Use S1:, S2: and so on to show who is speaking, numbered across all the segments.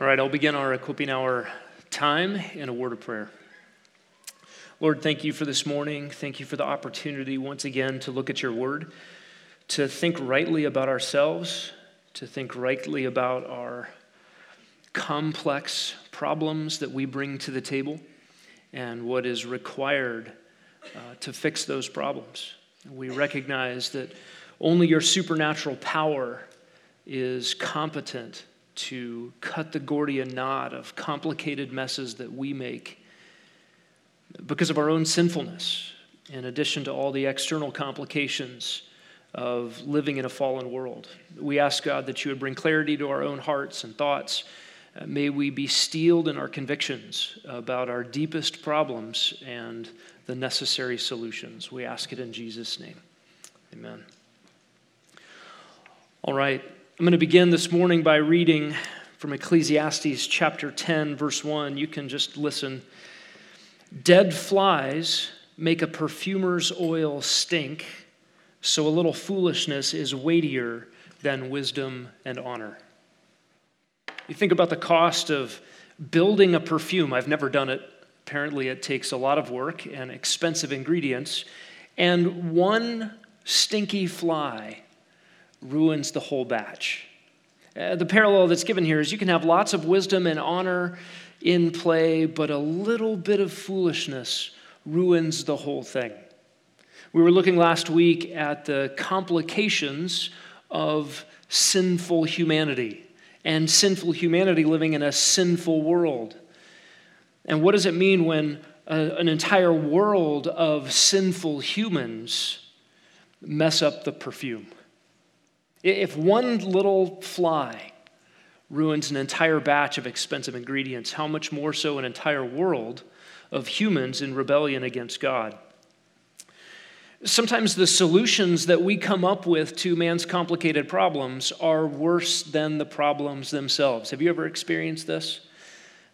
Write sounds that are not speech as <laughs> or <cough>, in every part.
S1: All right, I'll begin our equipping hour time in a word of prayer. Lord, thank you for this morning. Thank you for the opportunity once again to look at your word, to think rightly about ourselves, to think rightly about our complex problems that we bring to the table and what is required uh, to fix those problems. We recognize that only your supernatural power is competent to cut the Gordian knot of complicated messes that we make because of our own sinfulness, in addition to all the external complications of living in a fallen world. We ask God that you would bring clarity to our own hearts and thoughts. Uh, may we be steeled in our convictions about our deepest problems and the necessary solutions. We ask it in Jesus' name. Amen. All right. I'm going to begin this morning by reading from Ecclesiastes chapter 10, verse 1. You can just listen. Dead flies make a perfumer's oil stink, so a little foolishness is weightier than wisdom and honor. You think about the cost of building a perfume. I've never done it. Apparently, it takes a lot of work and expensive ingredients. And one stinky fly ruins the whole batch. Uh, the parallel that's given here is you can have lots of wisdom and honor in play, but a little bit of foolishness ruins the whole thing. We were looking last week at the complications of sinful humanity and sinful humanity living in a sinful world. And what does it mean when a, an entire world of sinful humans mess up the perfume? If one little fly ruins an entire batch of expensive ingredients, how much more so an entire world of humans in rebellion against God? Sometimes the solutions that we come up with to man's complicated problems are worse than the problems themselves. Have you ever experienced this?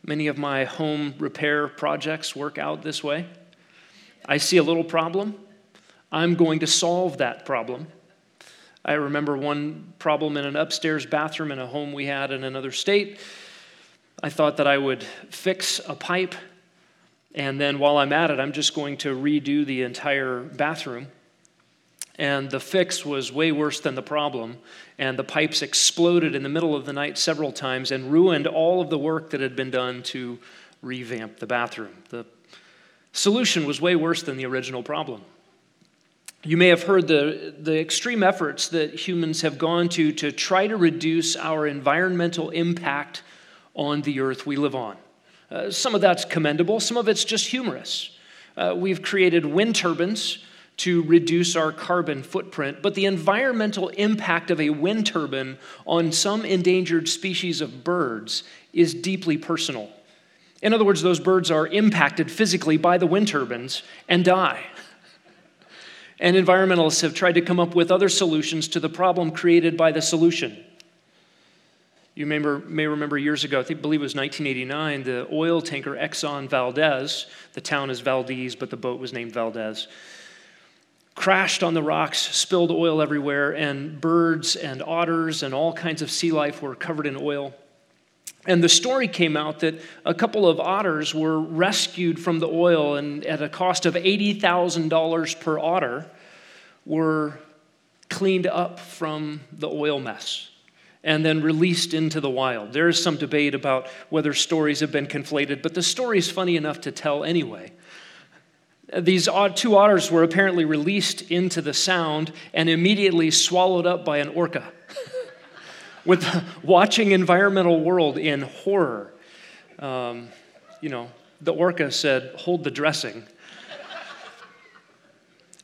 S1: Many of my home repair projects work out this way. I see a little problem, I'm going to solve that problem I remember one problem in an upstairs bathroom in a home we had in another state. I thought that I would fix a pipe, and then while I'm at it, I'm just going to redo the entire bathroom. And the fix was way worse than the problem, and the pipes exploded in the middle of the night several times and ruined all of the work that had been done to revamp the bathroom. The solution was way worse than the original problem. You may have heard the, the extreme efforts that humans have gone to to try to reduce our environmental impact on the earth we live on. Uh, some of that's commendable, some of it's just humorous. Uh, we've created wind turbines to reduce our carbon footprint, but the environmental impact of a wind turbine on some endangered species of birds is deeply personal. In other words, those birds are impacted physically by the wind turbines and die. <laughs> And environmentalists have tried to come up with other solutions to the problem created by the solution. You may remember, may remember years ago, I think, believe it was 1989, the oil tanker Exxon Valdez, the town is Valdez, but the boat was named Valdez, crashed on the rocks, spilled oil everywhere, and birds and otters and all kinds of sea life were covered in oil. And the story came out that a couple of otters were rescued from the oil and at a cost of $80,000 per otter were cleaned up from the oil mess and then released into the wild. There is some debate about whether stories have been conflated, but the story is funny enough to tell anyway. These two otters were apparently released into the sound and immediately swallowed up by an orca <laughs> with the <laughs> watching environmental world in horror. Um, you know, the orca said, hold the dressing,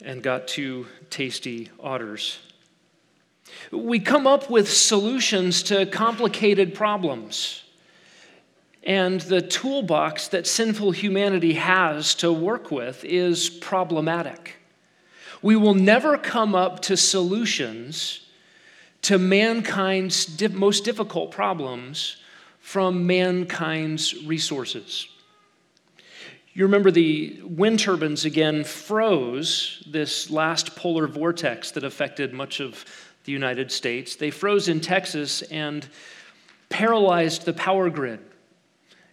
S1: and got two tasty otters. We come up with solutions to complicated problems. And the toolbox that sinful humanity has to work with is problematic. We will never come up to solutions to mankind's most difficult problems from mankind's resources. You remember the wind turbines again froze this last polar vortex that affected much of the United States. They froze in Texas, and paralyzed the power grid.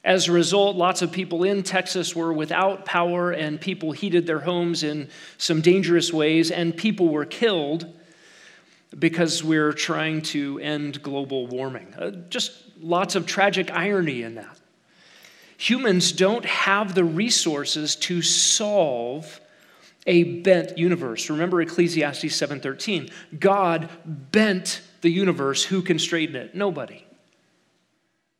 S1: As a result, lots of people in Texas were without power, and people heated their homes in some dangerous ways, and people were killed because we're trying to end global warming. Uh, just lots of tragic irony in that. Humans don't have the resources to solve a bent universe. Remember Ecclesiastes 7:13. God bent the universe, who can straighten it? Nobody.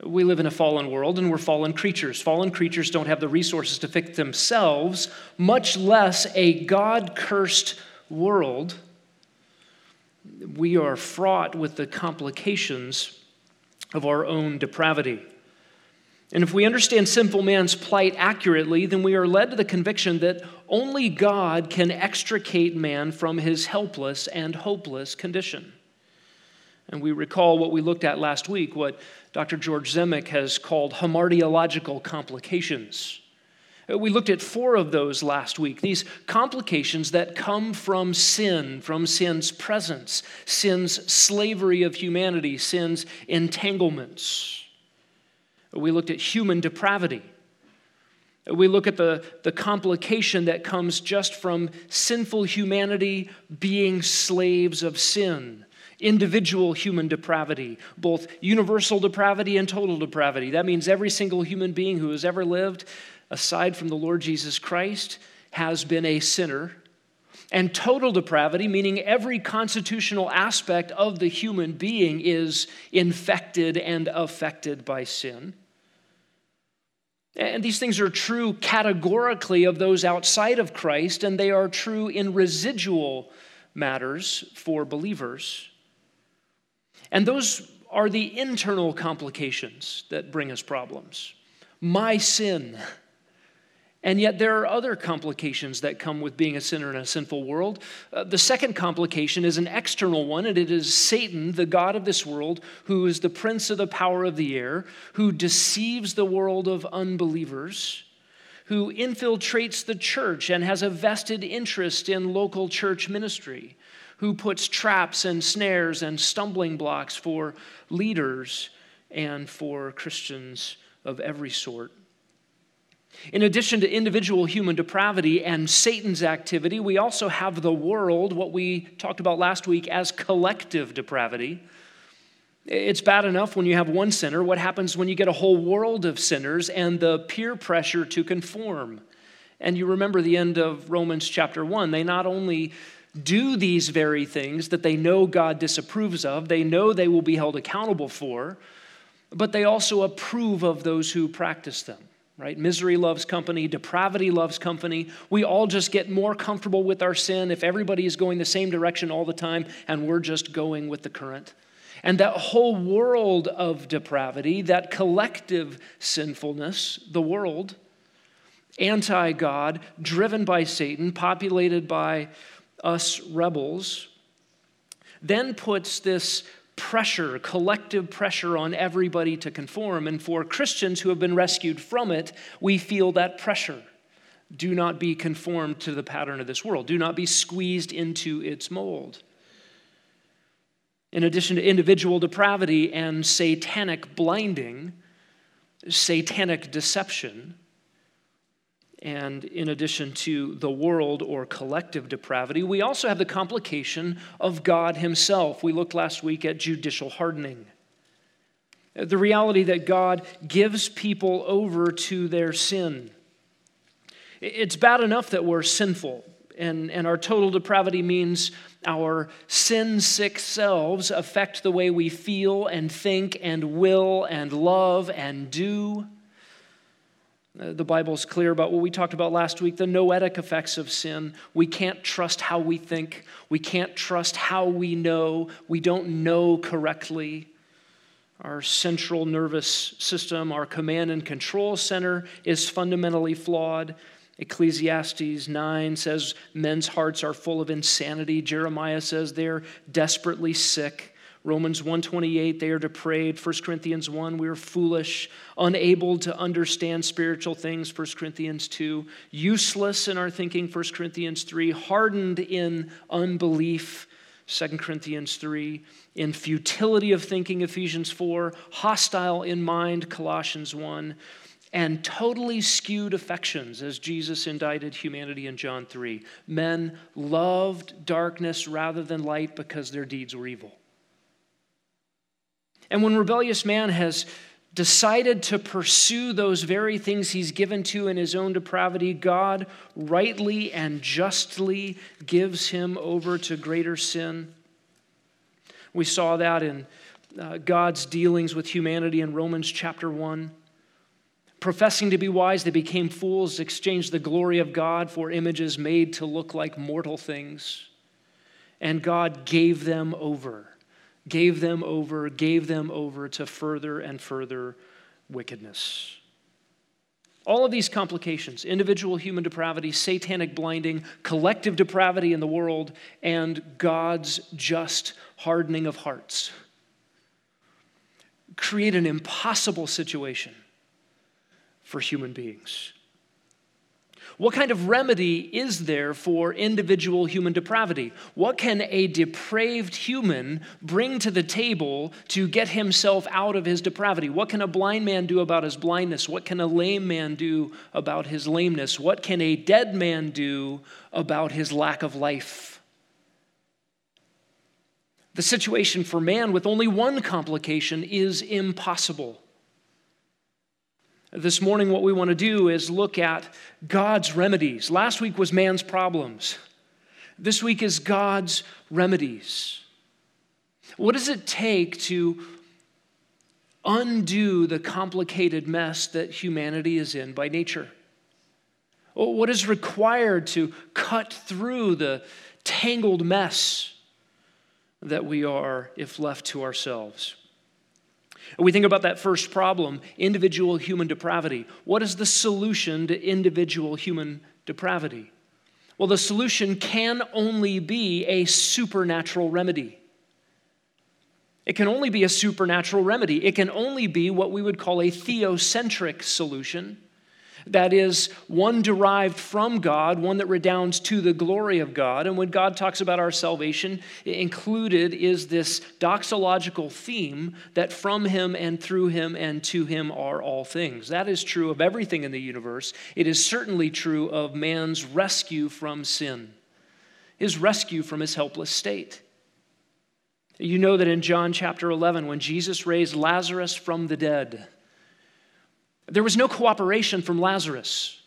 S1: We live in a fallen world and we're fallen creatures. Fallen creatures don't have the resources to fix themselves, much less a God cursed world. We are fraught with the complications of our own depravity. And if we understand sinful man's plight accurately, then we are led to the conviction that only God can extricate man from his helpless and hopeless condition. And we recall what we looked at last week, what Dr. George Zemek has called hamartiological complications. Uh, we looked at four of those last week. These complications that come from sin, from sin's presence, sin's slavery of humanity, sin's entanglements. We looked at human depravity. We look at the, the complication that comes just from sinful humanity being slaves of sin individual human depravity, both universal depravity and total depravity. That means every single human being who has ever lived, aside from the Lord Jesus Christ, has been a sinner. And total depravity, meaning every constitutional aspect of the human being is infected and affected by sin. And these things are true categorically of those outside of Christ, and they are true in residual matters for believers. And those are the internal complications that bring us problems. My sin. And yet, there are other complications that come with being a sinner in a sinful world. Uh, the second complication is an external one, and it is Satan, the God of this world, who is the prince of the power of the air, who deceives the world of unbelievers, who infiltrates the church and has a vested interest in local church ministry, who puts traps and snares and stumbling blocks for leaders and for Christians of every sort. In addition to individual human depravity and Satan's activity, we also have the world, what we talked about last week, as collective depravity. It's bad enough when you have one sinner. What happens when you get a whole world of sinners and the peer pressure to conform? And you remember the end of Romans chapter 1. They not only do these very things that they know God disapproves of, they know they will be held accountable for, but they also approve of those who practice them. Right? Misery loves company, depravity loves company. We all just get more comfortable with our sin if everybody is going the same direction all the time and we're just going with the current. And that whole world of depravity, that collective sinfulness, the world, anti God, driven by Satan, populated by us rebels, then puts this pressure, collective pressure on everybody to conform. And for Christians who have been rescued from it, we feel that pressure. Do not be conformed to the pattern of this world, do not be squeezed into its mold. In addition to individual depravity and satanic blinding, satanic deception, and in addition to the world or collective depravity, we also have the complication of God Himself. We looked last week at judicial hardening. The reality that God gives people over to their sin. It's bad enough that we're sinful, and, and our total depravity means our sin sick selves affect the way we feel and think and will and love and do. The Bible's clear about what we talked about last week the noetic effects of sin. We can't trust how we think, we can't trust how we know, we don't know correctly. Our central nervous system, our command and control center, is fundamentally flawed. Ecclesiastes 9 says men's hearts are full of insanity. Jeremiah says they're desperately sick. Romans 1:28 they are depraved. 1 Corinthians 1 we are foolish, unable to understand spiritual things. 1 Corinthians 2 useless in our thinking. 1 Corinthians 3 hardened in unbelief. 2 Corinthians 3, in futility of thinking, Ephesians 4, hostile in mind, Colossians 1, and totally skewed affections, as Jesus indicted humanity in John 3. Men loved darkness rather than light because their deeds were evil. And when rebellious man has decided to pursue those very things he's given to in his own depravity, God rightly and justly gives him over to greater sin. We saw that in uh, God's dealings with humanity in Romans chapter 1. Professing to be wise, they became fools, exchanged the glory of God for images made to look like mortal things. And God gave them over gave them over, gave them over to further and further wickedness. All of these complications individual human depravity, satanic blinding, collective depravity in the world, and God's just hardening of hearts create an impossible situation for human beings. What kind of remedy is there for individual human depravity? What can a depraved human bring to the table to get himself out of his depravity? What can a blind man do about his blindness? What can a lame man do about his lameness? What can a dead man do about his lack of life? The situation for man with only one complication is impossible. This morning, what we want to do is look at God's remedies. Last week was man's problems. This week is God's remedies. What does it take to undo the complicated mess that humanity is in by nature? What is required to cut through the tangled mess that we are if left to ourselves? And we think about that first problem individual human depravity. What is the solution to individual human depravity? Well, the solution can only be a supernatural remedy. It can only be a supernatural remedy. It can only be what we would call a theocentric solution that is one derived from God, one that redounds to the glory of God. And when God talks about our salvation, included is this doxological theme that from Him and through Him and to Him are all things. That is true of everything in the universe. It is certainly true of man's rescue from sin, his rescue from his helpless state. You know that in John chapter 11, when Jesus raised Lazarus from the dead, there was no cooperation from Lazarus.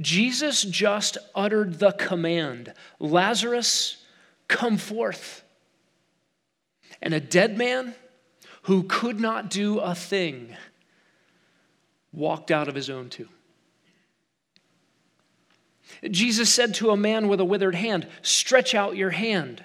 S1: Jesus just uttered the command Lazarus, come forth. And a dead man who could not do a thing walked out of his own tomb. Jesus said to a man with a withered hand, Stretch out your hand.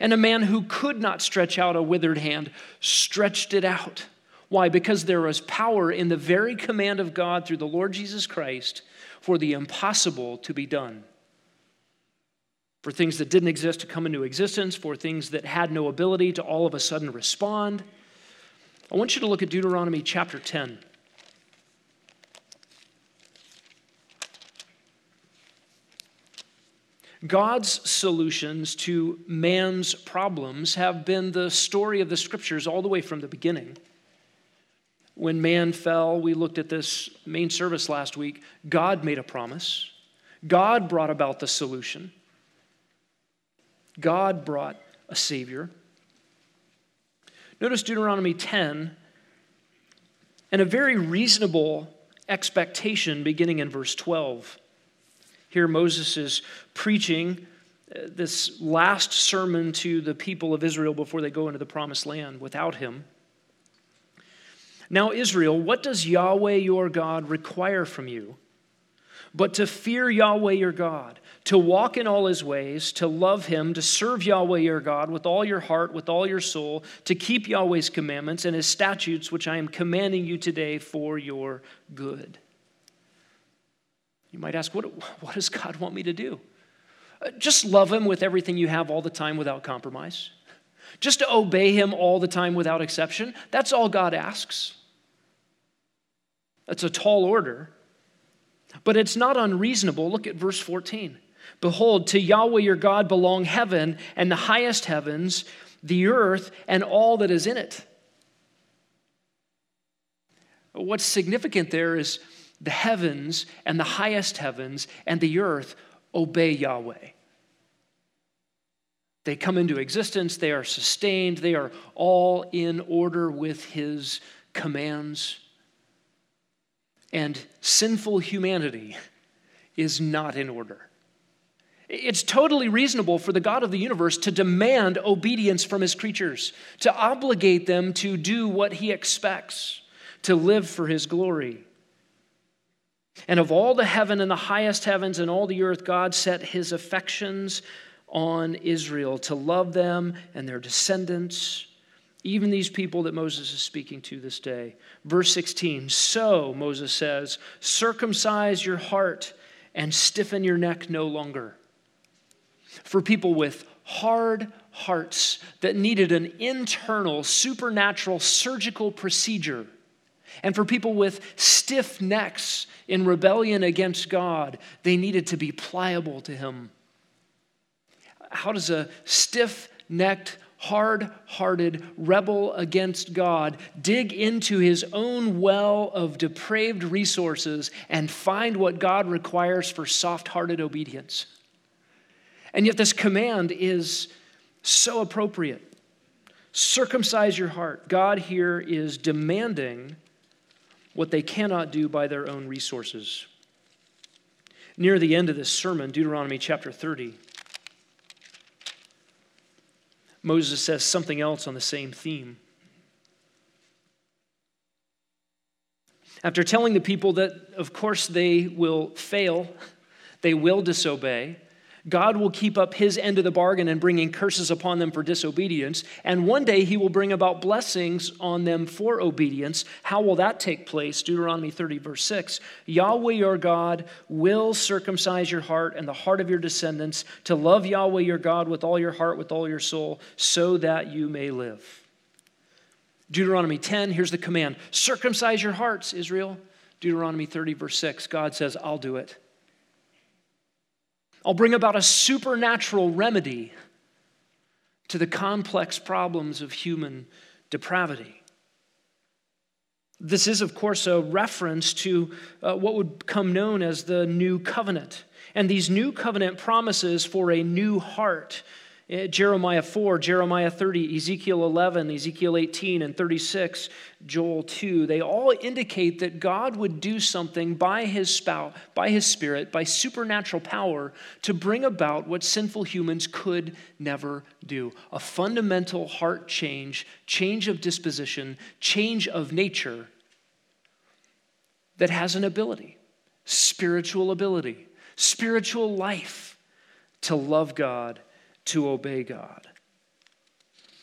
S1: And a man who could not stretch out a withered hand stretched it out. Why? Because there is power in the very command of God through the Lord Jesus Christ for the impossible to be done. For things that didn't exist to come into existence, for things that had no ability to all of a sudden respond. I want you to look at Deuteronomy chapter 10. God's solutions to man's problems have been the story of the scriptures all the way from the beginning. When man fell, we looked at this main service last week. God made a promise, God brought about the solution, God brought a Savior. Notice Deuteronomy 10 and a very reasonable expectation beginning in verse 12. Here, Moses is preaching uh, this last sermon to the people of Israel before they go into the promised land without him. Now, Israel, what does Yahweh your God require from you? But to fear Yahweh your God, to walk in all his ways, to love him, to serve Yahweh your God with all your heart, with all your soul, to keep Yahweh's commandments and his statutes, which I am commanding you today for your good. You might ask, what, what does God want me to do? Uh, just love him with everything you have all the time without compromise. Just to obey him all the time without exception. That's all God asks. That's a tall order, but it's not unreasonable. Look at verse 14. Behold, to Yahweh your God belong heaven and the highest heavens, the earth, and all that is in it. What's significant there is the heavens and the highest heavens and the earth obey Yahweh. They come into existence, they are sustained, they are all in order with his commands. And sinful humanity is not in order. It's totally reasonable for the God of the universe to demand obedience from his creatures, to obligate them to do what he expects, to live for his glory. And of all the heaven and the highest heavens and all the earth, God set his affections on Israel to love them and their descendants, even these people that Moses is speaking to this day. Verse 16 So, Moses says, circumcise your heart and stiffen your neck no longer for people with hard hearts that needed an internal, supernatural surgical procedure, and for people with stiff necks in rebellion against God, they needed to be pliable to Him. How does a stiff necked, hard hearted rebel against God dig into his own well of depraved resources and find what God requires for soft hearted obedience? And yet, this command is so appropriate. Circumcise your heart. God here is demanding what they cannot do by their own resources. Near the end of this sermon, Deuteronomy chapter 30, Moses says something else on the same theme. After telling the people that, of course, they will fail, they will disobey, God will keep up his end of the bargain and bringing curses upon them for disobedience. And one day he will bring about blessings on them for obedience. How will that take place? Deuteronomy 30, verse 6. Yahweh your God will circumcise your heart and the heart of your descendants to love Yahweh your God with all your heart, with all your soul, so that you may live. Deuteronomy 10, here's the command circumcise your hearts, Israel. Deuteronomy 30, verse 6, God says, I'll do it. I'll bring about a supernatural remedy to the complex problems of human depravity. This is, of course, a reference to uh, what would become known as the New Covenant. And these New Covenant promises for a new heart Eh, Jeremiah 4, Jeremiah 30, Ezekiel 11, Ezekiel 18, and 36, Joel 2, they all indicate that God would do something by his spout, by his spirit, by supernatural power to bring about what sinful humans could never do. A fundamental heart change, change of disposition, change of nature that has an ability, spiritual ability, spiritual life to love God to obey God.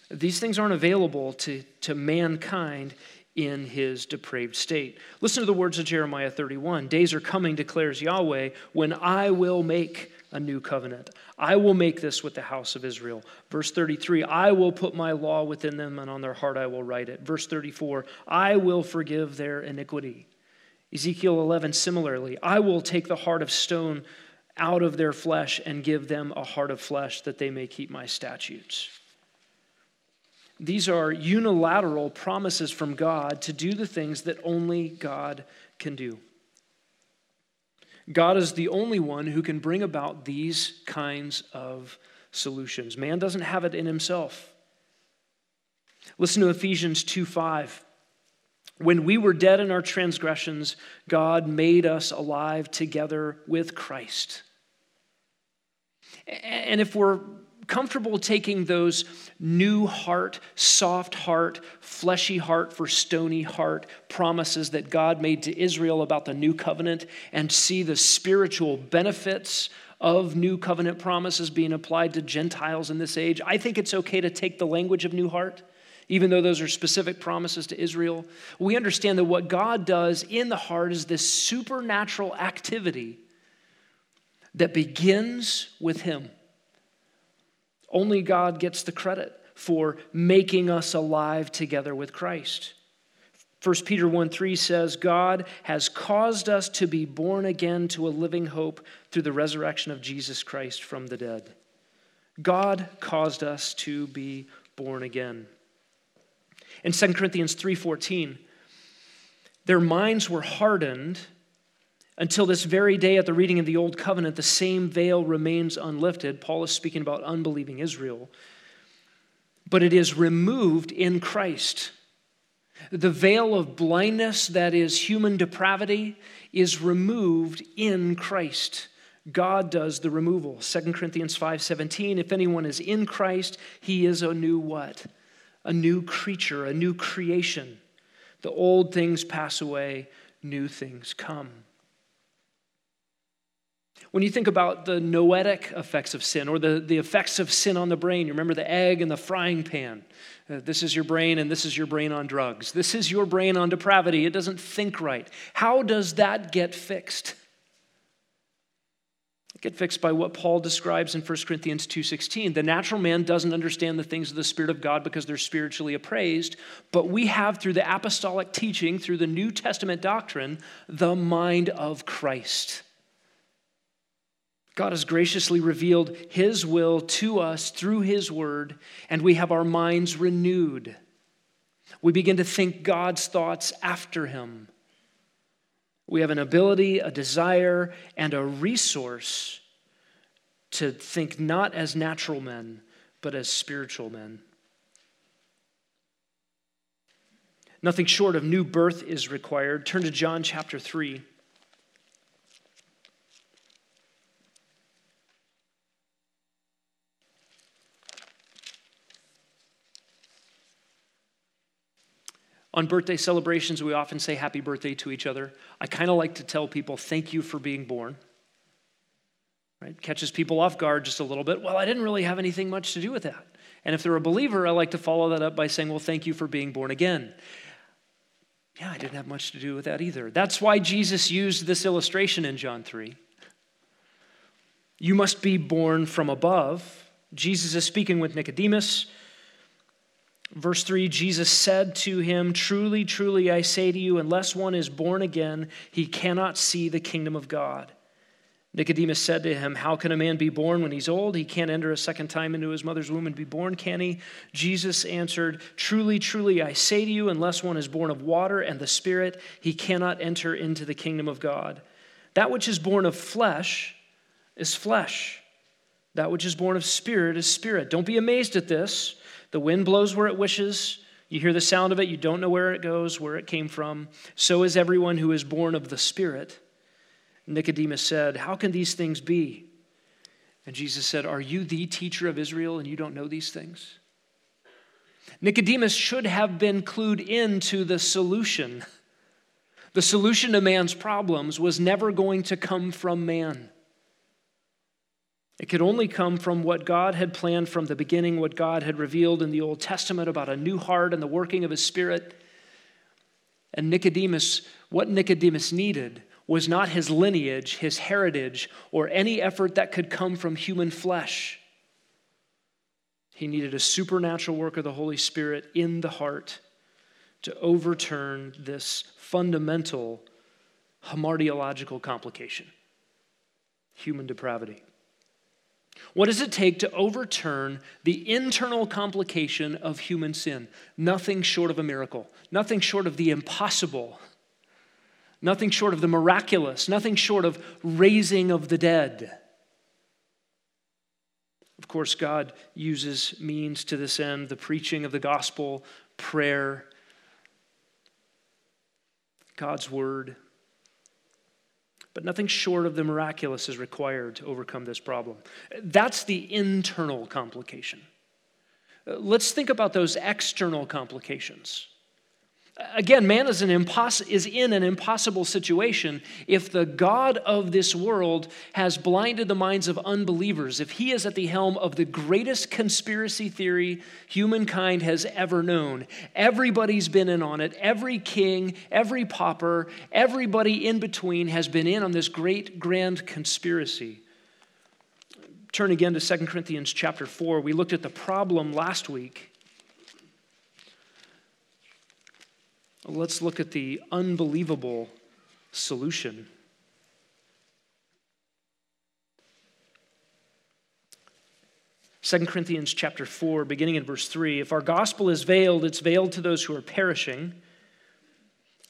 S1: These things aren't available to, to mankind in his depraved state. Listen to the words of Jeremiah 31 Days are coming, declares Yahweh, when I will make a new covenant. I will make this with the house of Israel. Verse 33 I will put my law within them, and on their heart I will write it. Verse 34 I will forgive their iniquity. Ezekiel 11, similarly, I will take the heart of stone out of their flesh and give them a heart of flesh that they may keep my statutes. These are unilateral promises from God to do the things that only God can do. God is the only one who can bring about these kinds of solutions. Man doesn't have it in himself. Listen to Ephesians 2 5. When we were dead in our transgressions, God made us alive together with Christ. And if we're comfortable taking those new heart, soft heart, fleshy heart for stony heart promises that God made to Israel about the new covenant and see the spiritual benefits of new covenant promises being applied to Gentiles in this age, I think it's okay to take the language of new heart even though those are specific promises to Israel, we understand that what God does in the heart is this supernatural activity that begins with Him. Only God gets the credit for making us alive together with Christ. 1 Peter 1 3 says, God has caused us to be born again to a living hope through the resurrection of Jesus Christ from the dead. God caused us to be born again. In 2 Corinthians 3:14, their minds were hardened until this very day at the reading of the old covenant the same veil remains unlifted. Paul is speaking about unbelieving Israel. But it is removed in Christ. The veil of blindness that is human depravity is removed in Christ. God does the removal. 2 Corinthians 5:17 if anyone is in Christ, he is a new what? A new creature, a new creation. The old things pass away, new things come. When you think about the noetic effects of sin or the, the effects of sin on the brain, you remember the egg and the frying pan. Uh, this is your brain and this is your brain on drugs. This is your brain on depravity. It doesn't think right. How does that get fixed? Get fixed by what Paul describes in 1 Corinthians 2:16. The natural man doesn't understand the things of the spirit of God because they're spiritually appraised, but we have through the apostolic teaching, through the New Testament doctrine, the mind of Christ. God has graciously revealed his will to us through his word, and we have our minds renewed. We begin to think God's thoughts after him. We have an ability, a desire, and a resource to think not as natural men, but as spiritual men. Nothing short of new birth is required. Turn to John chapter 3. On birthday celebrations, we often say happy birthday to each other. I kind of like to tell people, thank you for being born. Right? Catches people off guard just a little bit. Well, I didn't really have anything much to do with that. And if they're a believer, I like to follow that up by saying, well, thank you for being born again. Yeah, I didn't have much to do with that either. That's why Jesus used this illustration in John 3. You must be born from above. Jesus is speaking with Nicodemus. Verse 3 Jesus said to him, Truly, truly, I say to you, unless one is born again, he cannot see the kingdom of God. Nicodemus said to him, How can a man be born when he's old? He can't enter a second time into his mother's womb and be born, can he? Jesus answered, Truly, truly, I say to you, unless one is born of water and the Spirit, he cannot enter into the kingdom of God. That which is born of flesh is flesh, that which is born of spirit is spirit. Don't be amazed at this. The wind blows where it wishes. You hear the sound of it, you don't know where it goes, where it came from. So is everyone who is born of the Spirit. Nicodemus said, How can these things be? And Jesus said, Are you the teacher of Israel and you don't know these things? Nicodemus should have been clued into the solution. The solution to man's problems was never going to come from man. It could only come from what God had planned from the beginning, what God had revealed in the Old Testament about a new heart and the working of His Spirit. And Nicodemus, what Nicodemus needed was not his lineage, his heritage, or any effort that could come from human flesh. He needed a supernatural work of the Holy Spirit in the heart to overturn this fundamental hamartiological complication human depravity. What does it take to overturn the internal complication of human sin? Nothing short of a miracle, nothing short of the impossible, nothing short of the miraculous, nothing short of raising of the dead. Of course, God uses means to this end the preaching of the gospel, prayer, God's word. But nothing short of the miraculous is required to overcome this problem. That's the internal complication. Uh, let's think about those external complications. Again, man is, an impos- is in an impossible situation if the God of this world has blinded the minds of unbelievers, if he is at the helm of the greatest conspiracy theory humankind has ever known. Everybody's been in on it. Every king, every pauper, everybody in between has been in on this great grand conspiracy. Turn again to 2 Corinthians chapter 4. We looked at the problem last week let's look at the unbelievable solution. 2 Corinthians chapter 4, beginning in verse 3 If our gospel is veiled, it's veiled to those who are perishing.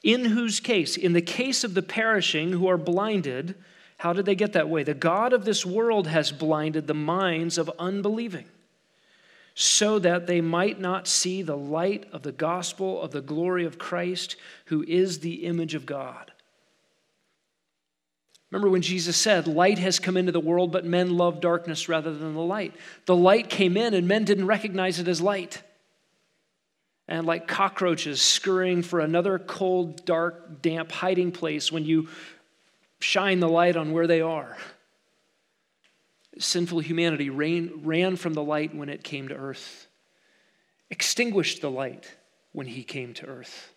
S1: In whose case? In the case of the perishing who are blinded, how did they get that way? The God of this world has blinded the minds of unbelieving, so that they might not see the light of the gospel of the glory of Christ, who is the image of God. Remember when Jesus said, Light has come into the world, but men love darkness rather than the light. The light came in, and men didn't recognize it as light. And like cockroaches scurrying for another cold, dark, damp hiding place when you shine the light on where they are. Sinful humanity ran, ran from the light when it came to earth, extinguished the light when he came to earth.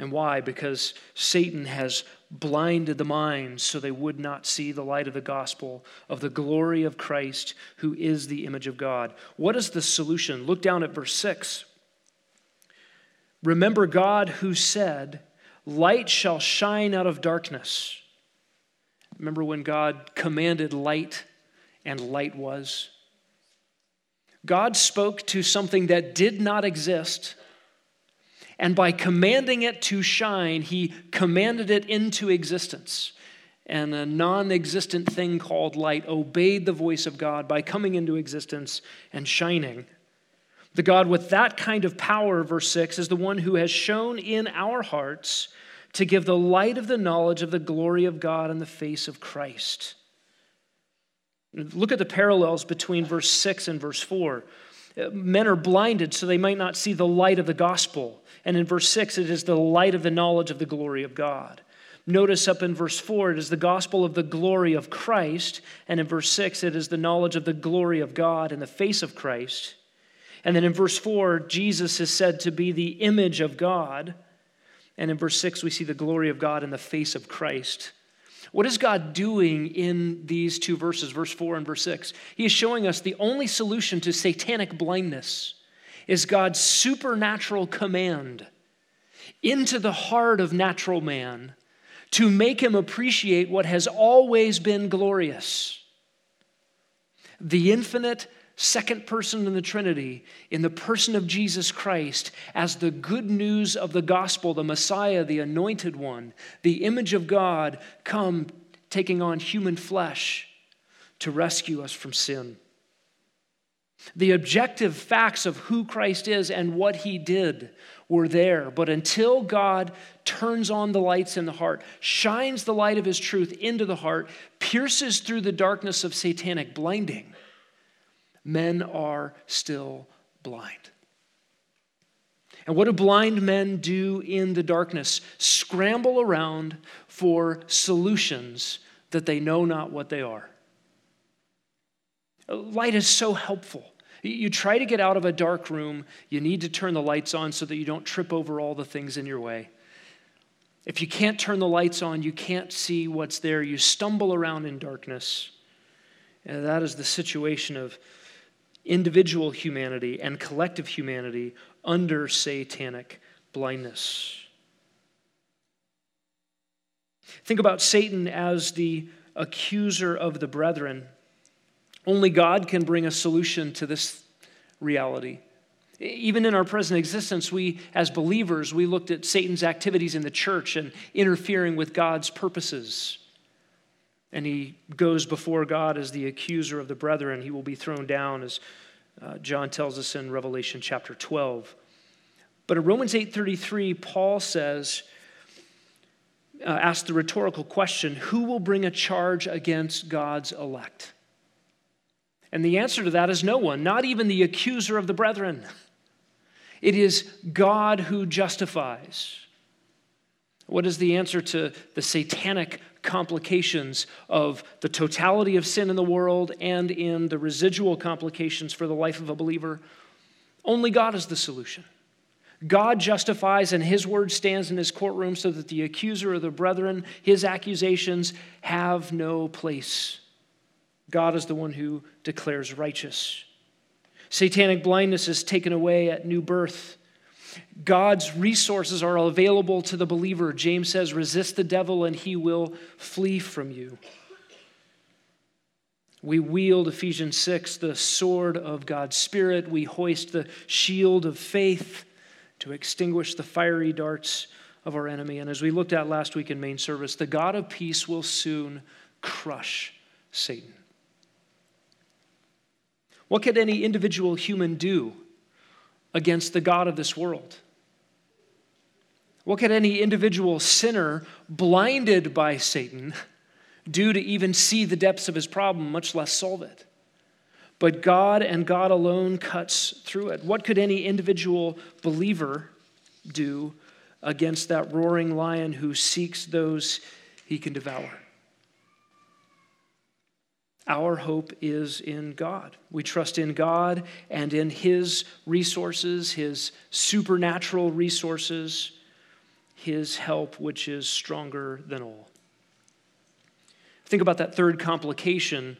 S1: And why? Because Satan has blinded the minds so they would not see the light of the gospel of the glory of Christ, who is the image of God. What is the solution? Look down at verse 6. Remember God who said, Light shall shine out of darkness. Remember when God commanded light and light was? God spoke to something that did not exist and by commanding it to shine, he commanded it into existence. And a non existent thing called light obeyed the voice of God by coming into existence and shining. The God with that kind of power, verse 6, is the one who has shown in our hearts to give the light of the knowledge of the glory of God in the face of Christ. Look at the parallels between verse 6 and verse 4. Men are blinded so they might not see the light of the gospel. And in verse 6, it is the light of the knowledge of the glory of God. Notice up in verse 4, it is the gospel of the glory of Christ. And in verse 6, it is the knowledge of the glory of God in the face of Christ. And then in verse 4, Jesus is said to be the image of God. And in verse 6, we see the glory of God in the face of Christ. What is God doing in these two verses, verse 4 and verse 6? He is showing us the only solution to satanic blindness is God's supernatural command into the heart of natural man to make him appreciate what has always been glorious the infinite second person in the Trinity, in the person of Jesus Christ, as the good news of the gospel, the Messiah, the anointed one, the image of God, come taking on human flesh to rescue us from sin. The objective facts of who Christ is and what he did were there. But until God turns on the lights in the heart, shines the light of his truth into the heart, pierces through the darkness of satanic blinding, men are still blind. And what do blind men do in the darkness? Scramble around for solutions that they know not what they are. Light is so helpful. You try to get out of a dark room, you need to turn the lights on so that you don't trip over all the things in your way. If you can't turn the lights on, you can't see what's there. You stumble around in darkness. And that is the situation of individual humanity and collective humanity under satanic blindness. Think about Satan as the accuser of the brethren. Only God can bring a solution to this reality. Even in our present existence, we, as believers, we looked at Satan's activities in the church and interfering with God's purposes. And he goes before God as the accuser of the brethren. He will be thrown down, as uh, John tells us in Revelation chapter 12. But in Romans 8:33, Paul says, uh, asks the rhetorical question, who will bring a charge against God's elect? And the answer to that is no one, not even the accuser of the brethren. It is God who justifies. What is the answer to the satanic complications of the totality of sin in the world and in the residual complications for the life of a believer? Only God is the solution. God justifies, and his word stands in his courtroom so that the accuser of the brethren, his accusations, have no place God is the one who declares righteous. Satanic blindness is taken away at new birth. God's resources are available to the believer. James says, resist the devil and he will flee from you. We wield, Ephesians 6, the sword of God's Spirit. We hoist the shield of faith to extinguish the fiery darts of our enemy. And as we looked at last week in main service, the God of peace will soon crush Satan. What could any individual human do against the God of this world? What could any individual sinner blinded by Satan do to even see the depths of his problem, much less solve it? But God and God alone cuts through it. What could any individual believer do against that roaring lion who seeks those he can devour? Our hope is in God. We trust in God and in His resources, His supernatural resources, His help, which is stronger than all. Think about that third complication,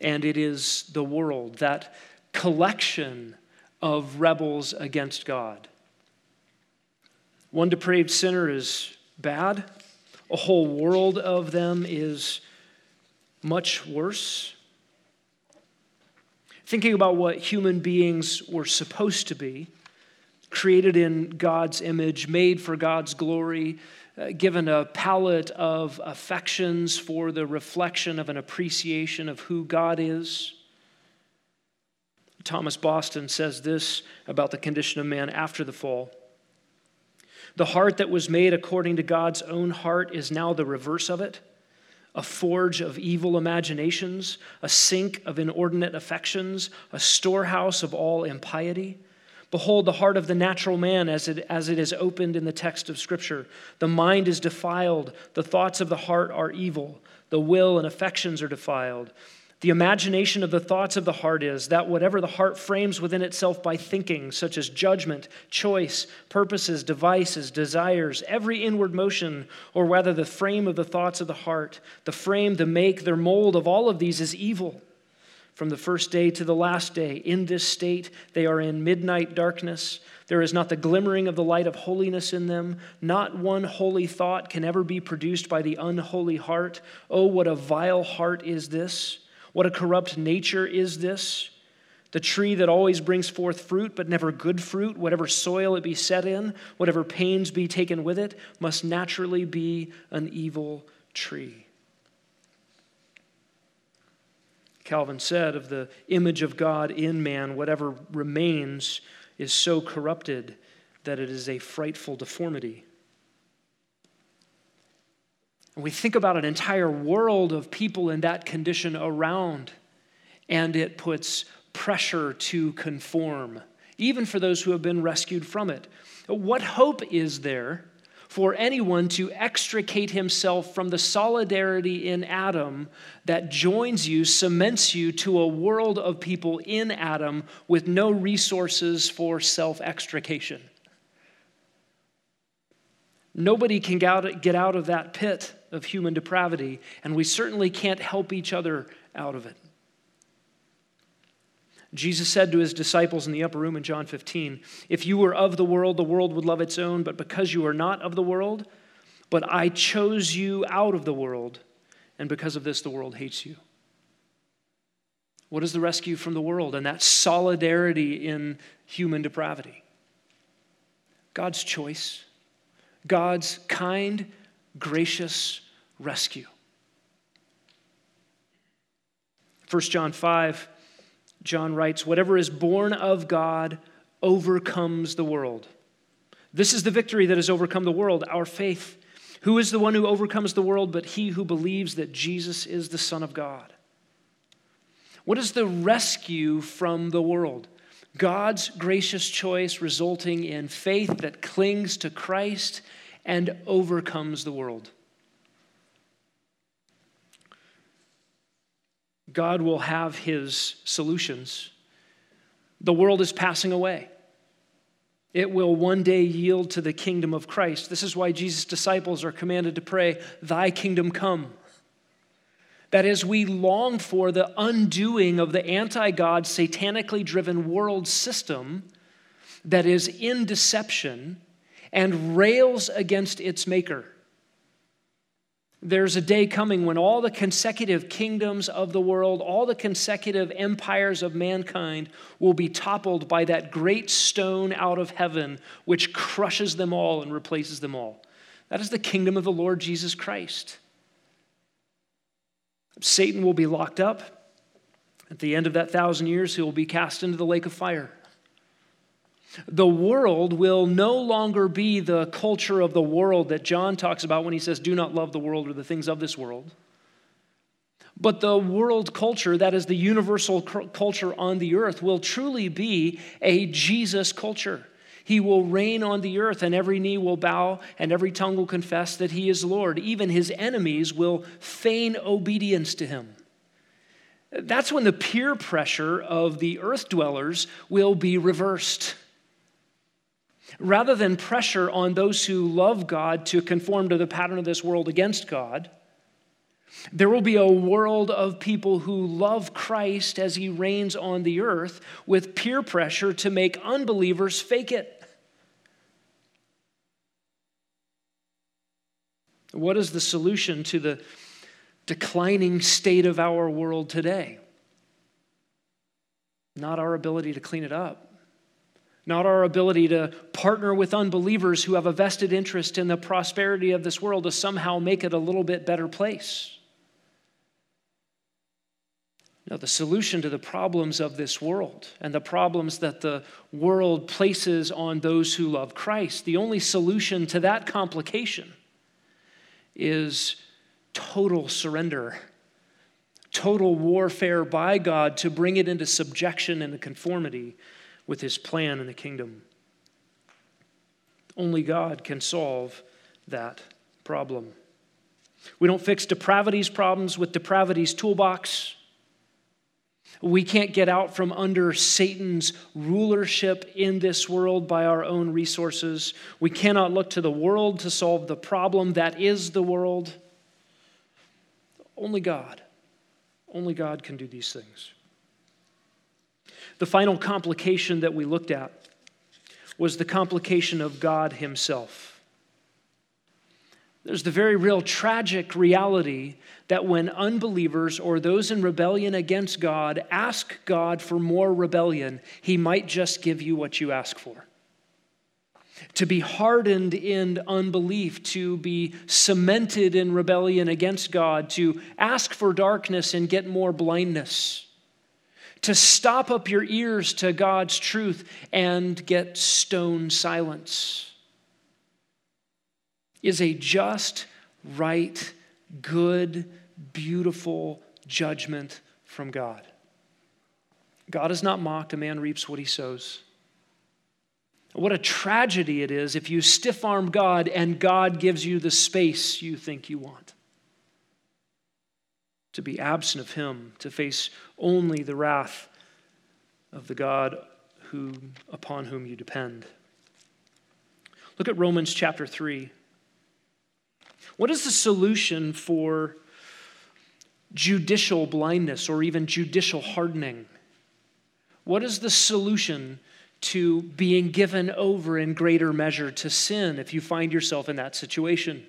S1: and it is the world, that collection of rebels against God. One depraved sinner is bad, a whole world of them is much worse. Thinking about what human beings were supposed to be, created in God's image, made for God's glory, uh, given a palette of affections for the reflection of an appreciation of who God is. Thomas Boston says this about the condition of man after the fall. The heart that was made according to God's own heart is now the reverse of it a forge of evil imaginations, a sink of inordinate affections, a storehouse of all impiety. Behold, the heart of the natural man as it, as it is opened in the text of Scripture. The mind is defiled, the thoughts of the heart are evil, the will and affections are defiled. The imagination of the thoughts of the heart is that whatever the heart frames within itself by thinking, such as judgment, choice, purposes, devices, desires, every inward motion, or rather the frame of the thoughts of the heart, the frame, the make, their mold of all of these is evil. From the first day to the last day, in this state, they are in midnight darkness. There is not the glimmering of the light of holiness in them. Not one holy thought can ever be produced by the unholy heart. Oh, what a vile heart is this! What a corrupt nature is this? The tree that always brings forth fruit, but never good fruit, whatever soil it be set in, whatever pains be taken with it, must naturally be an evil tree. Calvin said of the image of God in man, whatever remains is so corrupted that it is a frightful deformity. And we think about an entire world of people in that condition around, and it puts pressure to conform, even for those who have been rescued from it. What hope is there for anyone to extricate himself from the solidarity in Adam that joins you, cements you to a world of people in Adam with no resources for self extrication? Nobody can get out of that pit of human depravity, and we certainly can't help each other out of it. Jesus said to his disciples in the upper room in John 15, If you were of the world, the world would love its own, but because you are not of the world, but I chose you out of the world, and because of this, the world hates you. What is the rescue from the world and that solidarity in human depravity? God's choice, God's kind gracious rescue. 1 John 5, John writes, Whatever is born of God overcomes the world. This is the victory that has overcome the world, our faith. Who is the one who overcomes the world but he who believes that Jesus is the Son of God? What is the rescue from the world? God's gracious choice resulting in faith that clings to Christ and overcomes the world. God will have his solutions. The world is passing away. It will one day yield to the kingdom of Christ. This is why Jesus' disciples are commanded to pray, Thy kingdom come. That is, we long for the undoing of the anti God, satanically driven world system that is in deception and rails against its maker. There's a day coming when all the consecutive kingdoms of the world, all the consecutive empires of mankind will be toppled by that great stone out of heaven, which crushes them all and replaces them all. That is the kingdom of the Lord Jesus Christ. Satan will be locked up. At the end of that thousand years, he will be cast into the lake of fire. The world will no longer be the culture of the world that John talks about when he says, Do not love the world or the things of this world. But the world culture, that is the universal culture on the earth, will truly be a Jesus culture. He will reign on the earth, and every knee will bow, and every tongue will confess that he is Lord. Even his enemies will feign obedience to him. That's when the peer pressure of the earth dwellers will be reversed. Rather than pressure on those who love God to conform to the pattern of this world against God, there will be a world of people who love Christ as he reigns on the earth with peer pressure to make unbelievers fake it. What is the solution to the declining state of our world today? Not our ability to clean it up, not our ability to partner with unbelievers who have a vested interest in the prosperity of this world to somehow make it a little bit better place. No, the solution to the problems of this world and the problems that the world places on those who love Christ, the only solution to that complication is total surrender, total warfare by God to bring it into subjection and conformity with his plan in the kingdom. Only God can solve that problem. We don't fix depravity's problems with depravity's toolbox. We can't get out from under Satan's rulership in this world by our own resources. We cannot look to the world to solve the problem that is the world. Only God. Only God can do these things. The final complication that we looked at was the complication of God Himself. There's the very real tragic reality that when unbelievers or those in rebellion against God ask God for more rebellion, He might just give you what you ask for. To be hardened in unbelief, to be cemented in rebellion against God, to ask for darkness and get more blindness, to stop up your ears to God's truth and get stone silence, is a just, right, good, beautiful judgment from God. God is not mocked, a man reaps what he sows. What a tragedy it is if you stiff arm God and God gives you the space you think you want. To be absent of Him, to face only the wrath of the God who, upon whom you depend. Look at Romans chapter 3. What is the solution for judicial blindness or even judicial hardening? What is the solution to being given over in greater measure to sin if you find yourself in that situation?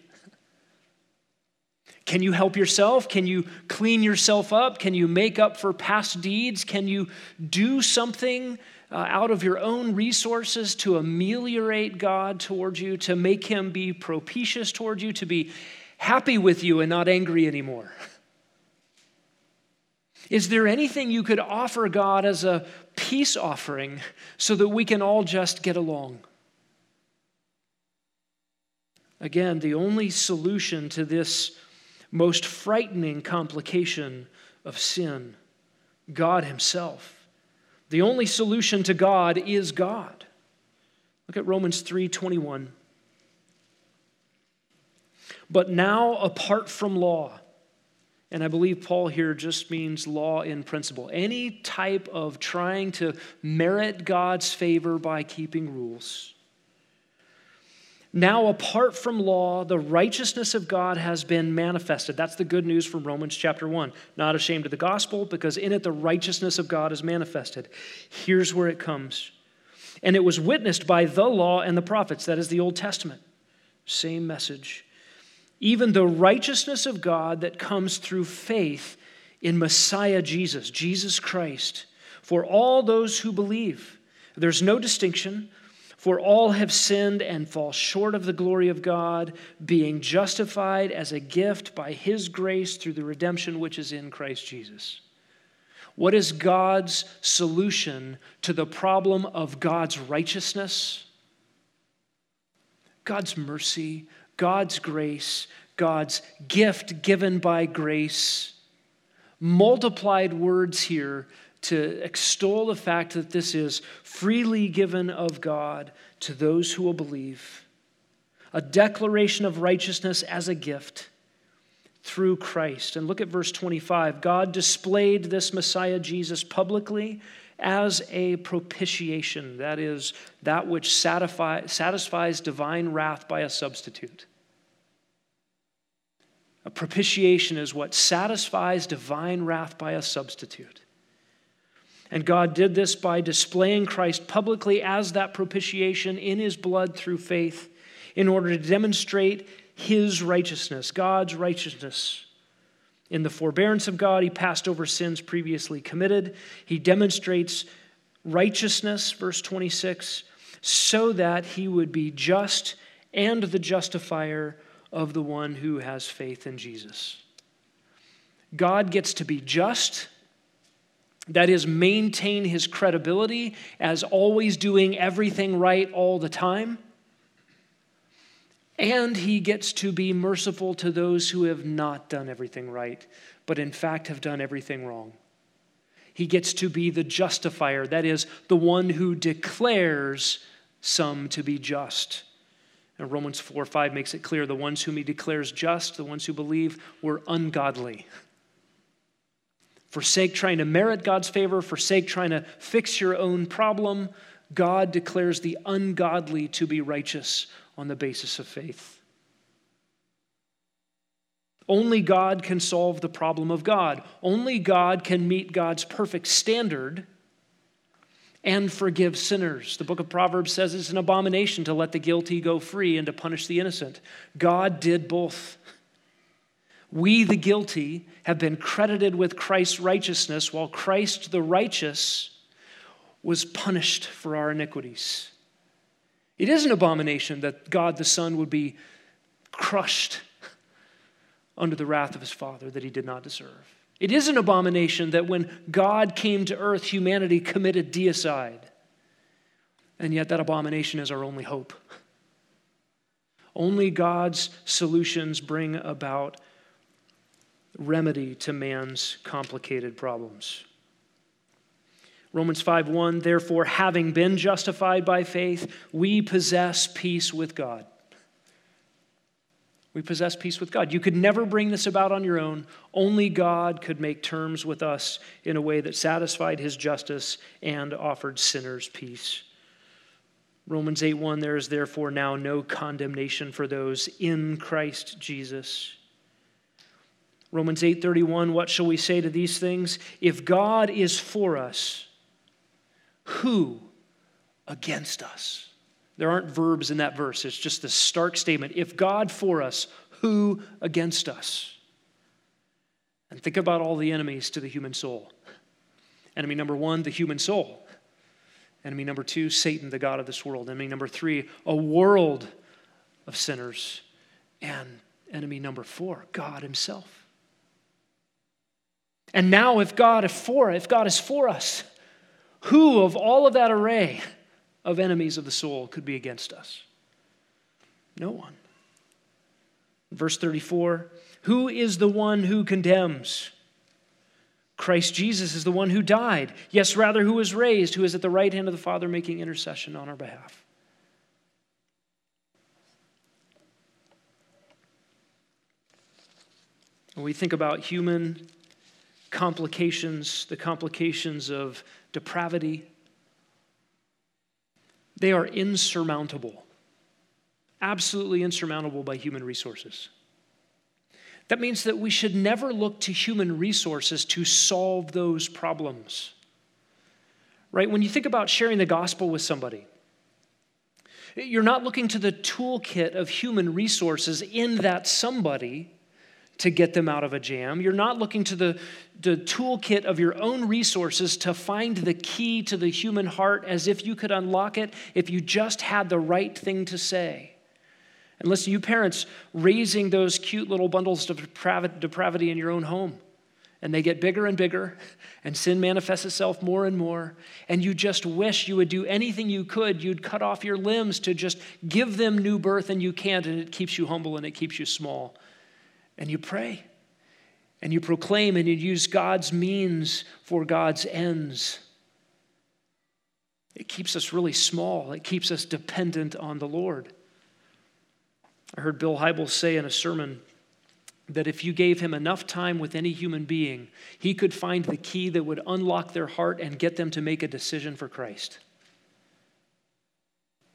S1: Can you help yourself? Can you clean yourself up? Can you make up for past deeds? Can you do something uh, out of your own resources to ameliorate God towards you, to make him be propitious towards you, to be happy with you and not angry anymore? Is there anything you could offer God as a peace offering so that we can all just get along? Again, the only solution to this most frightening complication of sin God Himself. The only solution to God is God. Look at Romans 3:21. But now apart from law, and I believe Paul here just means law in principle. Any type of trying to merit God's favor by keeping rules. Now, apart from law, the righteousness of God has been manifested. That's the good news from Romans chapter 1. Not ashamed of the gospel, because in it the righteousness of God is manifested. Here's where it comes. And it was witnessed by the law and the prophets. That is the Old Testament. Same message. Even the righteousness of God that comes through faith in Messiah Jesus, Jesus Christ, for all those who believe. There's no distinction. For all have sinned and fall short of the glory of God, being justified as a gift by his grace through the redemption which is in Christ Jesus. What is God's solution to the problem of God's righteousness? God's mercy, God's grace, God's gift given by grace. Multiplied words here to extol the fact that this is freely given of God to those who will believe, a declaration of righteousness as a gift through Christ. And look at verse 25. God displayed this Messiah Jesus publicly as a propitiation, that is, that which satisfies divine wrath by a substitute. A propitiation is what satisfies divine wrath by a substitute. And God did this by displaying Christ publicly as that propitiation in his blood through faith in order to demonstrate his righteousness, God's righteousness. In the forbearance of God, he passed over sins previously committed. He demonstrates righteousness, verse 26, so that he would be just and the justifier of the one who has faith in Jesus. God gets to be just that is, maintain his credibility as always doing everything right all the time. And he gets to be merciful to those who have not done everything right, but in fact have done everything wrong. He gets to be the justifier, that is, the one who declares some to be just. And Romans 4 5 makes it clear the ones whom he declares just, the ones who believe, were ungodly forsake trying to merit God's favor, forsake trying to fix your own problem. God declares the ungodly to be righteous on the basis of faith. Only God can solve the problem of God. Only God can meet God's perfect standard and forgive sinners. The book of Proverbs says it's an abomination to let the guilty go free and to punish the innocent. God did both. We, the guilty, have been credited with Christ's righteousness, while Christ, the righteous, was punished for our iniquities. It is an abomination that God the Son would be crushed under the wrath of his Father that he did not deserve. It is an abomination that when God came to earth, humanity committed deicide. And yet, that abomination is our only hope. Only God's solutions bring about remedy to man's complicated problems. Romans 5:1 Therefore having been justified by faith we possess peace with God. We possess peace with God. You could never bring this about on your own. Only God could make terms with us in a way that satisfied his justice and offered sinners peace. Romans 8:1 There is therefore now no condemnation for those in Christ Jesus. Romans 8:31 What shall we say to these things? If God is for us, who against us? There aren't verbs in that verse. It's just the stark statement. If God for us, who against us? And think about all the enemies to the human soul. Enemy number 1, the human soul. Enemy number 2, Satan, the god of this world. Enemy number 3, a world of sinners. And enemy number 4, God himself. And now, if God is for if God is for us, who of all of that array of enemies of the soul could be against us? No one. Verse 34 Who is the one who condemns? Christ Jesus is the one who died. Yes, rather, who was raised, who is at the right hand of the Father making intercession on our behalf. When we think about human complications, the complications of depravity, they are insurmountable. absolutely insurmountable by human resources. That means that we should never look to human resources to solve those problems. Right? When you think about sharing the gospel with somebody, you're not looking to the toolkit of human resources in that somebody to get them out of a jam. You're not looking to the, the toolkit of your own resources to find the key to the human heart as if you could unlock it if you just had the right thing to say. And listen, you parents raising those cute little bundles of depravity in your own home, and they get bigger and bigger, and sin manifests itself more and more, and you just wish you would do anything you could. You'd cut off your limbs to just give them new birth, and you can't, and it keeps you humble and it keeps you small and you pray and you proclaim and you use God's means for God's ends. It keeps us really small, it keeps us dependent on the Lord. I heard Bill Hybels say in a sermon that if you gave him enough time with any human being, he could find the key that would unlock their heart and get them to make a decision for Christ.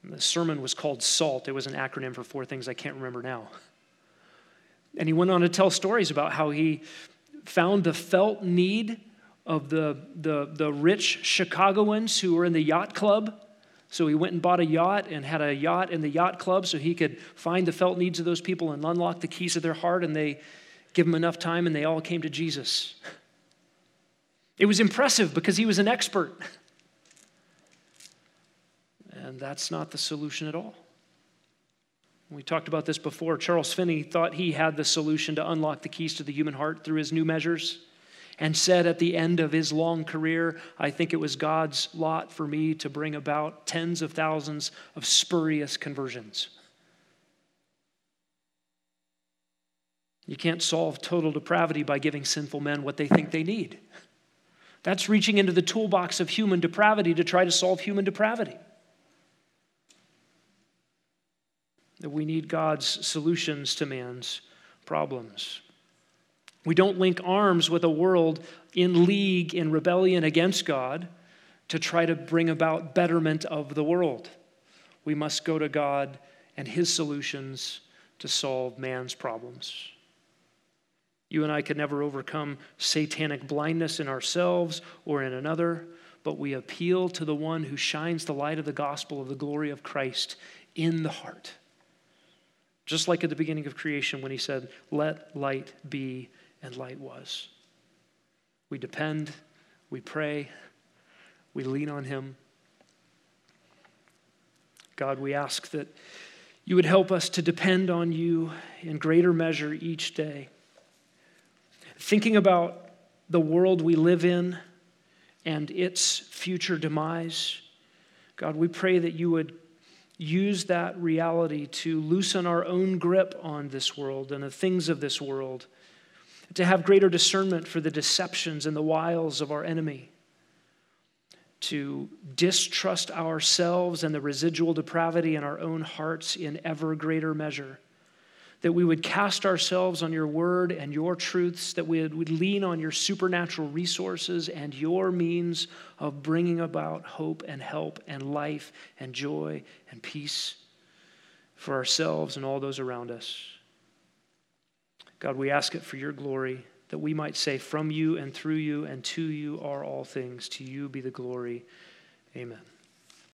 S1: the sermon was called SALT. It was an acronym for four things I can't remember now. And he went on to tell stories about how he found the felt need of the, the, the rich Chicagoans who were in the yacht club. So he went and bought a yacht and had a yacht in the yacht club so he could find the felt needs of those people and unlock the keys of their heart. And they give him enough time and they all came to Jesus. It was impressive because he was an expert. And that's not the solution at all. We talked about this before. Charles Finney thought he had the solution to unlock the keys to the human heart through his new measures and said at the end of his long career, I think it was God's lot for me to bring about tens of thousands of spurious conversions. You can't solve total depravity by giving sinful men what they think they need. That's reaching into the toolbox of human depravity to try to solve human depravity. That we need God's solutions to man's problems. We don't link arms with a world in league, in rebellion against God, to try to bring about betterment of the world. We must go to God and His solutions to solve man's problems. You and I could never overcome satanic blindness in ourselves or in another, but we appeal to the one who shines the light of the gospel of the glory of Christ in the heart. Just like at the beginning of creation when he said, Let light be, and light was. We depend, we pray, we lean on him. God, we ask that you would help us to depend on you in greater measure each day. Thinking about the world we live in and its future demise, God, we pray that you would use that reality to loosen our own grip on this world and the things of this world, to have greater discernment for the deceptions and the wiles of our enemy, to distrust ourselves and the residual depravity in our own hearts in ever greater measure that we would cast ourselves on your word and your truths, that we would lean on your supernatural resources and your means of bringing about hope and help and life and joy and peace for ourselves and all those around us. God, we ask it for your glory, that we might say, From you and through you and to you are all things. To you be the glory. Amen.